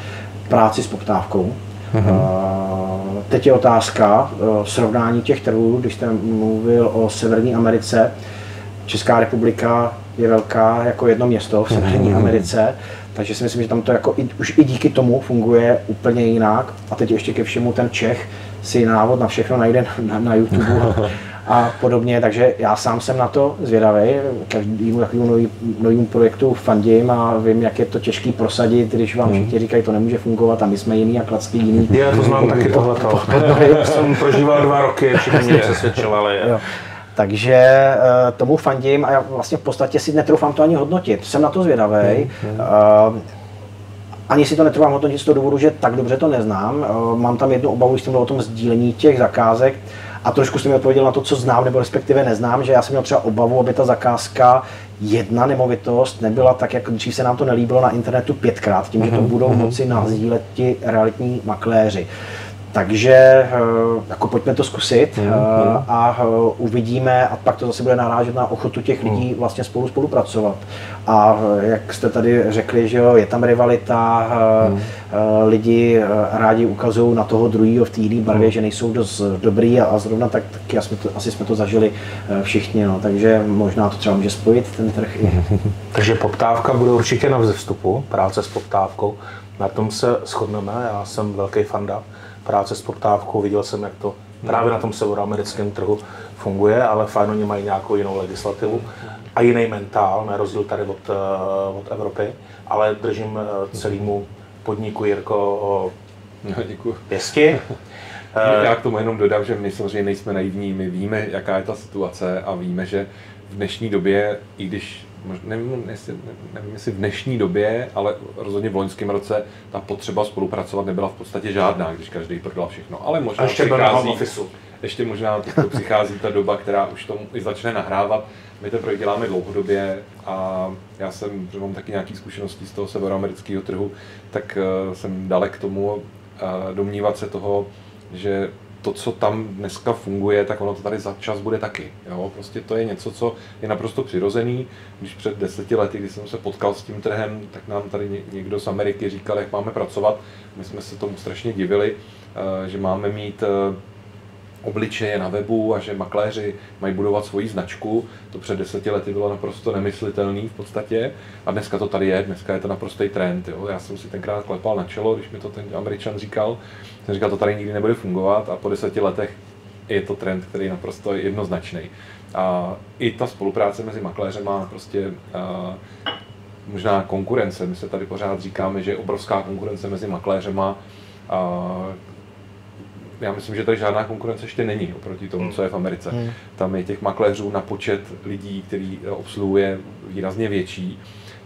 práci s poptávkou. Uh-huh. Teď je otázka srovnání těch trhů, když jste mluvil o Severní Americe. Česká republika je velká jako jedno město v Severní uh-huh. Americe, takže si myslím, že tam to jako i, už i díky tomu funguje úplně jinak. A teď ještě ke všemu ten Čech si návod na všechno najde na, na YouTube a podobně, takže já sám jsem na to zvědavý, každému takovému nový, novému projektu fandím a vím, jak je to těžký prosadit, když vám hmm. všichni říkají, to nemůže fungovat a my jsme jiný a klacky jiný. Já to znám taky tohleto. jsem prožíval dva roky, všichni mě přesvědčovali. Takže uh, tomu fandím a já vlastně v podstatě si netroufám to ani hodnotit. Jsem na to zvědavý. Uh, ani si to netrvám hodnotit z toho důvodu, že tak dobře to neznám. Uh, mám tam jednu obavu, když jsem o tom sdílení těch zakázek. A trošku jste mi odpověděl na to, co znám nebo respektive neznám, že já jsem měl třeba obavu, aby ta zakázka jedna nemovitost nebyla tak, jak dřív se nám to nelíbilo na internetu pětkrát, tím, že to mhm, budou mhm, moci nazdílet ti realitní makléři. Takže eh, jako pojďme to zkusit mm, a uvidíme a pak to zase bude narážet na ochotu těch lidí mm. vlastně spolu spolupracovat. A jak jste tady řekli, že jo, je tam rivalita, mm. lidi rádi ukazují na toho druhého v té jiné barvě, mm. že nejsou dost dobrý a, zrovna tak, taky jsme to, asi jsme to zažili všichni, no. takže možná to třeba může spojit ten trh. takže poptávka bude určitě na vzestupu, práce s poptávkou, na tom se shodneme, já jsem velký fanda práce s poptávkou, viděl jsem, jak to právě na tom severoamerickém trhu funguje, ale fajn, oni mají nějakou jinou legislativu a jiný mentál, na rozdíl tady od, eh, od Evropy, ale držím eh, celému podniku Jirko o no, děkuji. pěsti. Já k tomu jenom dodám, že my samozřejmě nejsme naivní, my víme, jaká je ta situace a víme, že v dnešní době, i když nevím, jestli, nevím, jestli v dnešní době, ale rozhodně v loňském roce ta potřeba spolupracovat nebyla v podstatě žádná, když každý prodal všechno. Ale možná a ještě přichází, ještě možná přichází ta doba, která už tomu i začne nahrávat. My to projekt děláme dlouhodobě a já jsem, že mám taky nějaké zkušenosti z toho severoamerického trhu, tak uh, jsem dalek tomu uh, domnívat se toho, že to, co tam dneska funguje, tak ono to tady za čas bude taky. Jo? Prostě to je něco, co je naprosto přirozený. Když před deseti lety, když jsem se potkal s tím trhem, tak nám tady někdo z Ameriky říkal, jak máme pracovat. My jsme se tomu strašně divili, eh, že máme mít eh, obličeje na webu a že makléři mají budovat svoji značku. To před deseti lety bylo naprosto nemyslitelné v podstatě a dneska to tady je, dneska je to naprostý trend. Jo. Já jsem si tenkrát klepal na čelo, když mi to ten američan říkal, jsem říkal, to tady nikdy nebude fungovat a po deseti letech je to trend, který je naprosto jednoznačný. A i ta spolupráce mezi makléřem a prostě a, možná konkurence. My se tady pořád říkáme, že je obrovská konkurence mezi makléřema, a, já myslím, že tady žádná konkurence ještě není oproti tomu, co je v Americe. Hmm. Tam je těch makléřů na počet lidí, který obsluhuje výrazně větší.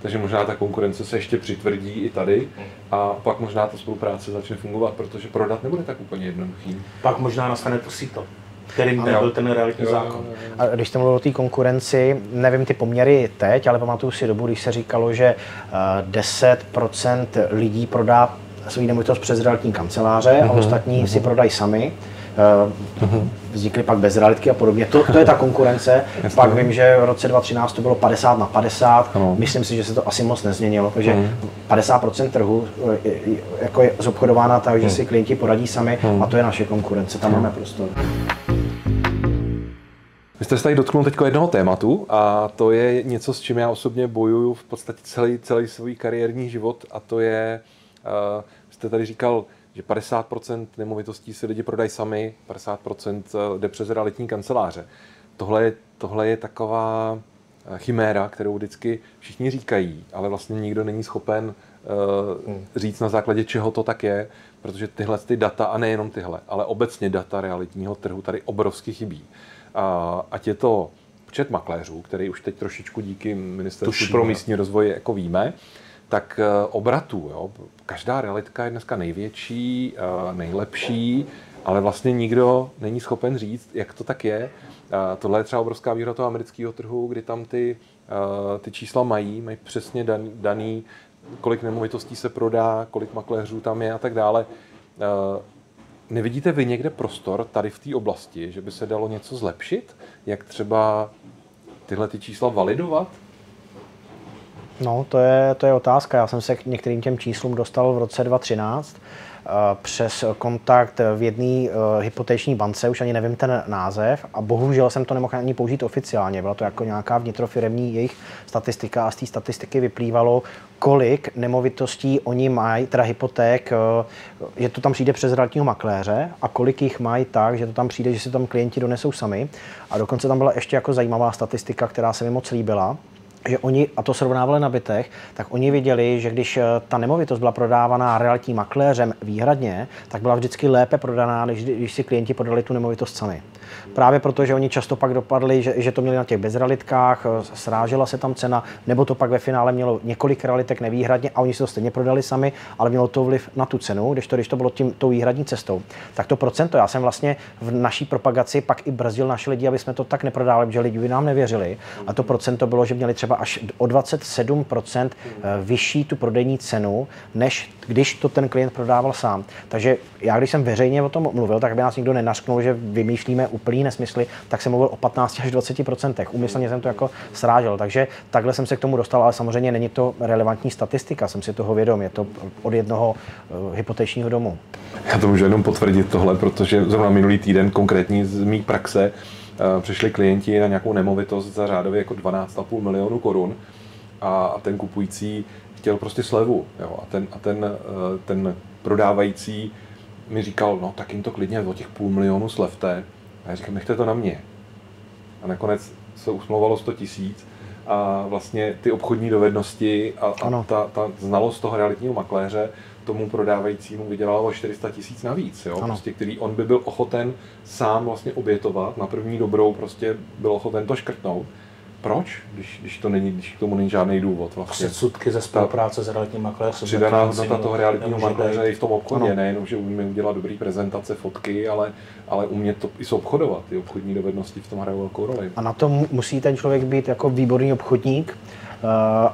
Takže možná ta konkurence se ještě přitvrdí i tady a pak možná ta spolupráce začne fungovat, protože prodat nebude tak úplně jednoduchý. Pak možná nastane to síto kterým nebyl ten realitní jo, zákon. A když jste mluvil o té konkurenci, nevím ty poměry teď, ale pamatuju si dobu, když se říkalo, že 10% eh, lidí prodá svou nemovitost přes realitní kanceláře uh-huh, a mhm, ostatní uh-huh. si prodají sami. Uh, vznikly pak bezrealitky a podobně. To, to je ta konkurence. Jasně. Pak vím, že v roce 2013 to bylo 50 na 50. Ano. Myslím si, že se to asi moc nezměnilo, takže uh 50% trhu je, jako je zobchodována tak, že uh si klienti poradí sami uh a to je naše konkurence. Tam uh máme prostor. Vy jste se tady dotknul teď jednoho tématu a to je něco, s čím já osobně bojuju v podstatě celý, celý svůj kariérní život a to je uh, jste tady říkal, že 50% nemovitostí si lidi prodají sami, 50% eh, jde přes realitní kanceláře. Tohle je, tohle je taková eh, chiméra, kterou vždycky všichni říkají, ale vlastně nikdo není schopen uh, říct na základě čeho to tak je, protože tyhle ty data, a nejenom tyhle, ale obecně data realitního trhu tady obrovsky chybí. Uh, ať je to počet makléřů, který už teď trošičku díky ministerstvu pro místní rozvoj jako víme, tak eh, obratů. Jo. Každá realitka je dneska největší, eh, nejlepší, ale vlastně nikdo není schopen říct, jak to tak je. Eh, tohle je třeba obrovská výhoda toho amerického trhu, kdy tam ty, ty čísla mají, mají přesně daný, daný, kolik nemovitostí se prodá, kolik makléřů tam je a tak dále. Nevidíte vy někde prostor tady v té oblasti, že by se dalo něco zlepšit? Jak třeba tyhle ty čísla validovat? No, to je, to je otázka. Já jsem se k některým těm číslům dostal v roce 2013 eh, přes kontakt v jedné uh, hypoteční bance, už ani nevím ten název, a bohužel jsem to nemohl ani použít oficiálně. Byla to jako nějaká vnitrofiremní jejich statistika a z té statistiky vyplývalo, kolik nemovitostí oni mají, teda hypoték, uh, že to tam přijde přes realitního makléře a kolik jich mají tak, že to tam přijde, že si tam klienti donesou sami. A dokonce tam byla ještě jako zajímavá statistika, která se mi moc líbila, že oni, a to srovnávali na bytech, tak oni viděli, že když eh, ta nemovitost byla prodávaná realitním makléřem výhradně, tak byla vždycky lépe prodaná, než když si klienti podali tu nemovitost sami. Právě proto, že oni často pak dopadli, že, že to měli na těch bezrealitkách, srážela se tam cena, nebo to pak ve finále mělo několik realitek nevýhradně a oni si to stejně prodali sami, ale mělo to vliv na tu cenu, když to, když to bylo tím, tou výhradní cestou. Tak to procento, já jsem vlastně v naší propagaci pak i brzdil naše lidi, aby jsme to tak neprodávali, že lidi by nám nevěřili. A to procento bylo, že měli třeba až o 27% eh, vyšší tu prodejní cenu, než když to ten klient prodával sám. Takže já, když jsem veřejně o tom mluvil, tak by nás nikdo nenasknul, že vymýšlíme úplný nesmysly, tak jsem mluvil o 15 až 20 procentech. Umyslně jsem to jako srážel, takže takhle jsem se k tomu dostal, ale samozřejmě není to relevantní statistika, jsem si toho vědom, je to od jednoho uh, hypotečního domu. Já to můžu jenom potvrdit tohle, protože zrovna minulý týden konkrétní z mý praxe uh, přišli klienti na nějakou nemovitost za řádově jako 12,5 milionu korun a ten kupující chtěl prostě slevu. Jo? A, ten, a ten, uh, ten prodávající mi říkal, no tak jim to klidně o těch půl milionu slevte. A já říkám, nechte to na mě. A nakonec se usmlouvalo 100 tisíc a vlastně ty obchodní dovednosti a, a ta, ta znalost toho realitního makléře tomu prodávajícímu vydělalo o 400 tisíc navíc, jo? Prostě, který on by byl ochoten sám vlastně obětovat, na první dobrou prostě byl ochoten to škrtnout proč, když, když, to není, když k tomu není žádný důvod vlastně. Předsudky ze spolupráce s realitním makléřem. Přidaná hodnota toho realitního makléře i v tom obchodě, nejenom, že umíme udělat dobrý prezentace, fotky, ale, ale umět to i obchodovat. Ty obchodní dovednosti v tom hrají velkou roli. A na to musí ten člověk být jako výborný obchodník,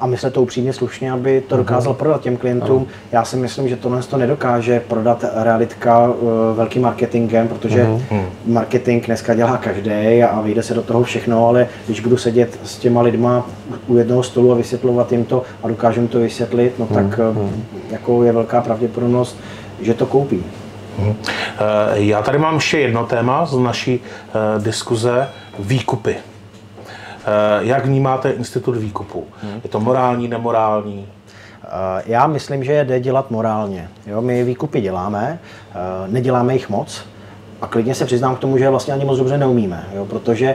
a myslet to upřímně slušně, aby to mhm. dokázal prodat těm klientům. Já si myslím, že tohle to nedokáže prodat realitka eh, velkým marketingem, protože uh-huh. marketing dneska dělá každý a vyjde se do toho všechno, ale když budu sedět s těma lidma u jednoho stolu a vysvětlovat jim to a dokážu jim to vysvětlit, no tak uh-huh. jako je velká pravděpodobnost, že to koupí. Já tady mám ještě jedno téma z naší diskuze, výkupy. Eh, jak vnímáte institut výkupu? Hmm. Je to morální, nemorální? Eh, já myslím, že je jde dělat morálně. Jo, my výkupy děláme, eh, neděláme jich moc, a klidně se přiznám k tomu, že vlastně ani moc dobře neumíme, jo, protože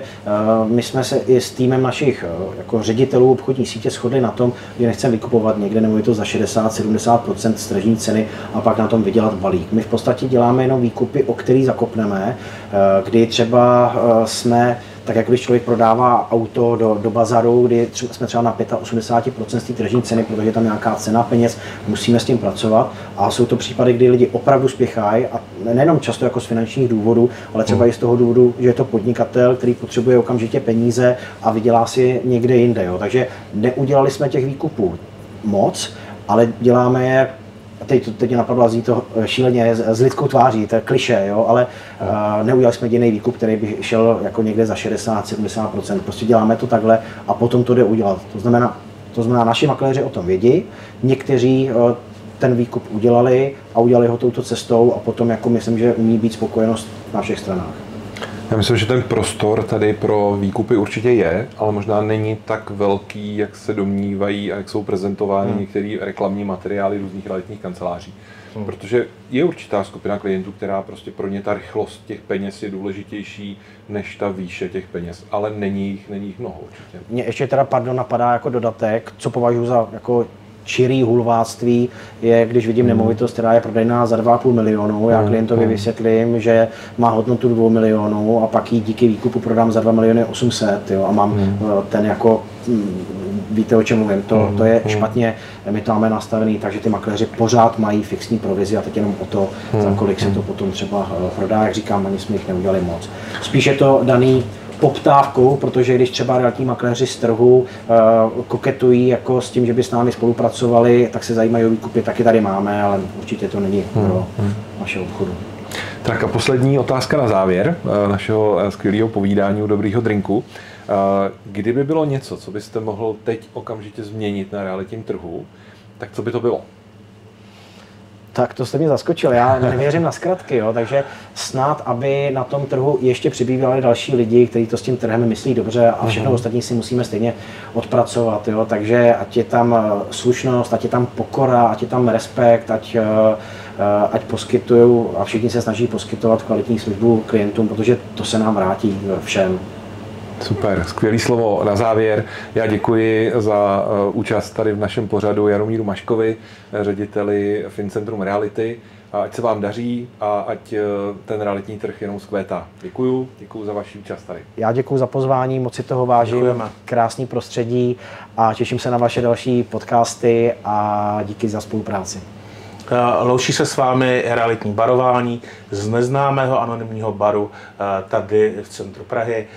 uh, my jsme se i s týmem našich uh, jako ředitelů obchodní sítě shodli na tom, že nechceme vykupovat někde to za 60-70% z tržní ceny a pak na tom vydělat balík. My v podstatě děláme jenom výkupy, o který zakopneme, uh, kdy třeba uh, jsme tak jako když člověk prodává auto do, do bazaru, kdy jsme třeba na 85% z té tržní ceny, protože je tam nějaká cena peněz, musíme s tím pracovat. A jsou to případy, kdy lidi opravdu spěchají a nejenom často jako z finančních důvodů, ale třeba hmm. i z toho důvodu, že je to podnikatel, který potřebuje okamžitě peníze a vydělá si někde jinde. Jo. Takže neudělali jsme těch výkupů moc, ale děláme je teď, teď mě napadlo zní to šíleně s lidskou tváří, to je kliše, jo, ale uh, neudělali jsme jediný výkup, který by šel jako někde za 60-70%. Prostě děláme to takhle a potom to jde udělat. To znamená, to znamená, naši makléři o tom vědí, někteří uh, ten výkup udělali a udělali ho touto cestou a potom jako myslím, že umí být spokojenost na všech stranách. Já myslím, že ten prostor tady pro výkupy určitě je, ale možná není tak velký, jak se domnívají a jak jsou prezentovány hmm. některé reklamní materiály různých realitních kanceláří. Hmm. Protože je určitá skupina klientů, která prostě pro ně ta rychlost těch peněz je důležitější než ta výše těch peněz, ale není jich, není jich mnoho určitě. Mně ještě teda, pardon, napadá jako dodatek, co považuji za jako čirý hulváctví je, když vidím hmm. nemovitost, která je prodejná za 2,5 milionu, já hmm. klientovi hmm. vysvětlím, že má hodnotu 2 milionů a pak ji díky výkupu prodám za 2 miliony 800 jo, a mám. Eh, ten jako hm, víte, o čem mluvím, to, to je špatně, my to máme nastavený, takže ty makléři pořád mají fixní provizi a teď jenom o to, za kolik se to potom třeba eh, prodá, jak říkám, ani jsme jich neudělali moc. Spíš je to daný poptávkou, protože když třeba realitní makléři z trhu uh, koketují jako s tím, že by s námi spolupracovali, tak se zajímají o výkupy, taky tady máme, ale určitě to není hmm. pro hmm. naše obchodu. Tak a poslední otázka na závěr uh, našeho uh, skvělého povídání u dobrýho drinku. Kdyby bylo něco, co byste mohl teď okamžitě změnit na realitním trhu, tak co by to bylo? Tak to jste mě zaskočil, já nevěřím na zkratky, jo, takže snad, aby na tom trhu ještě přibývali další lidi, kteří to s tím trhem myslí dobře a všechno uh-huh. ostatní si musíme stejně odpracovat, jo, takže ať je tam eh, slušnost, ať je tam pokora, ať je tam respekt, ať, eh, eh, ať poskytují a všichni se snaží poskytovat kvalitní službu klientům, protože to se nám vrátí všem. Super, skvělý slovo na závěr. Já děkuji za účast tady v našem pořadu Jaromíru Maškovi, řediteli FinCentrum Reality a ať se vám daří a ať eh, ten realitní trh jenom zkvétá. Děkuju, děkuju za vaši účast tady. Já děkuji za pozvání, moc si toho vážím, Děkujeme. krásný prostředí a těším se na vaše další podcasty a díky za spolupráci. Eh, loučí se s vámi realitní barování z neznámého anonymního baru eh, tady v centru Prahy.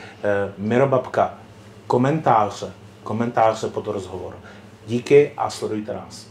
Miro Babka, komentáře, komentáře pod rozhovor. Díky a sledujte nás.